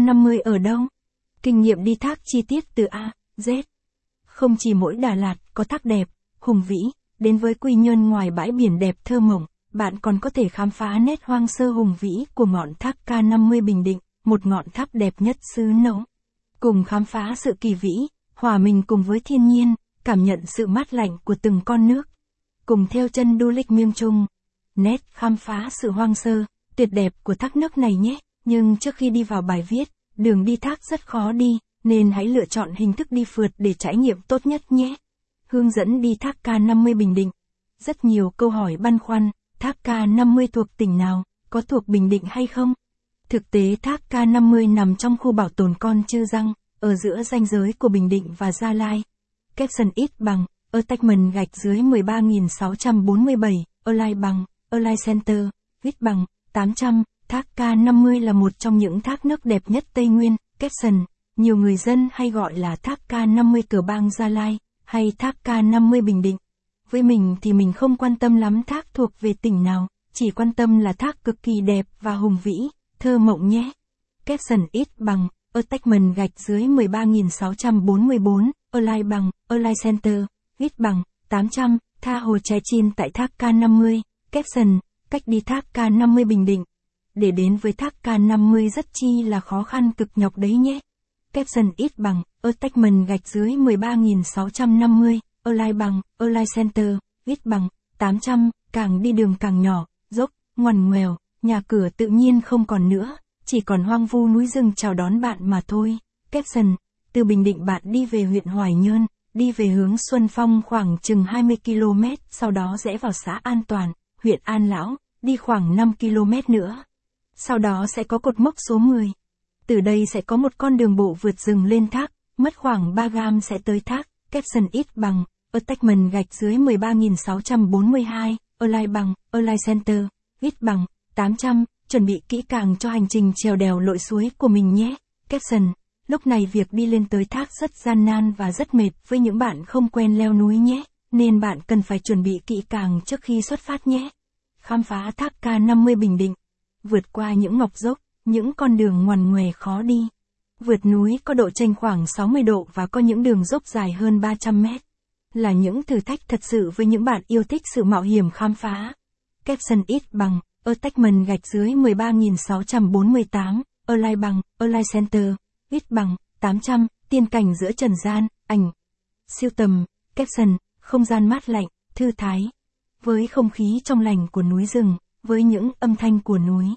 K50 ở đâu? Kinh nghiệm đi thác chi tiết từ A, Z. Không chỉ mỗi Đà Lạt có thác đẹp, hùng vĩ, đến với Quy Nhơn ngoài bãi biển đẹp thơ mộng, bạn còn có thể khám phá nét hoang sơ hùng vĩ của ngọn thác K50 Bình Định, một ngọn tháp đẹp nhất xứ nấu. Cùng khám phá sự kỳ vĩ, hòa mình cùng với thiên nhiên, cảm nhận sự mát lạnh của từng con nước. Cùng theo chân du lịch miêng trung, nét khám phá sự hoang sơ, tuyệt đẹp của thác nước này nhé. Nhưng trước khi đi vào bài viết, đường đi thác rất khó đi, nên hãy lựa chọn hình thức đi phượt để trải nghiệm tốt nhất nhé. Hướng dẫn đi thác K50 Bình Định. Rất nhiều câu hỏi băn khoăn, thác K50 thuộc tỉnh nào, có thuộc Bình Định hay không? Thực tế thác K50 nằm trong khu bảo tồn con chư răng, ở giữa ranh giới của Bình Định và Gia Lai. Capson ít bằng, attachment gạch dưới 13.647, online bằng, online center, viết bằng, 800, thác K50 là một trong những thác nước đẹp nhất Tây Nguyên, Capson. Nhiều người dân hay gọi là thác K50 cửa bang Gia Lai, hay thác K50 Bình Định. Với mình thì mình không quan tâm lắm thác thuộc về tỉnh nào, chỉ quan tâm là thác cực kỳ đẹp và hùng vĩ, thơ mộng nhé. Capson ít bằng, attachment gạch dưới 13.644, align bằng, align center, ít bằng, 800, tha hồ trái chin tại thác K50, caption, cách đi thác K50 Bình Định. Để đến với thác K50 rất chi là khó khăn cực nhọc đấy nhé. Caption ít bằng, attachment gạch dưới 13.650, align bằng, align center, ít bằng, 800, càng đi đường càng nhỏ, dốc, ngoằn ngoèo, nhà cửa tự nhiên không còn nữa, chỉ còn hoang vu núi rừng chào đón bạn mà thôi. Caption, từ Bình Định bạn đi về huyện Hoài Nhơn, đi về hướng Xuân Phong khoảng chừng 20 km, sau đó rẽ vào xã An Toàn, huyện An Lão, đi khoảng 5 km nữa. Sau đó sẽ có cột mốc số 10. Từ đây sẽ có một con đường bộ vượt rừng lên thác, mất khoảng 3 gam sẽ tới thác, caption ít bằng, attachment gạch dưới 13.642, align bằng, align center, ít bằng, 800, chuẩn bị kỹ càng cho hành trình trèo đèo lội suối của mình nhé. Caption, lúc này việc đi lên tới thác rất gian nan và rất mệt với những bạn không quen leo núi nhé, nên bạn cần phải chuẩn bị kỹ càng trước khi xuất phát nhé. Khám phá thác K50 Bình Định, vượt qua những ngọc dốc, những con đường ngoằn ngoèo khó đi. Vượt núi có độ chênh khoảng 60 độ và có những đường dốc dài hơn 300 mét. Là những thử thách thật sự với những bạn yêu thích sự mạo hiểm khám phá. Capson ít bằng, attachment gạch dưới 13.648, align bằng, align center, ít bằng, 800, tiên cảnh giữa trần gian, ảnh. Siêu tầm, caption, không gian mát lạnh, thư thái. Với không khí trong lành của núi rừng, với những âm thanh của núi.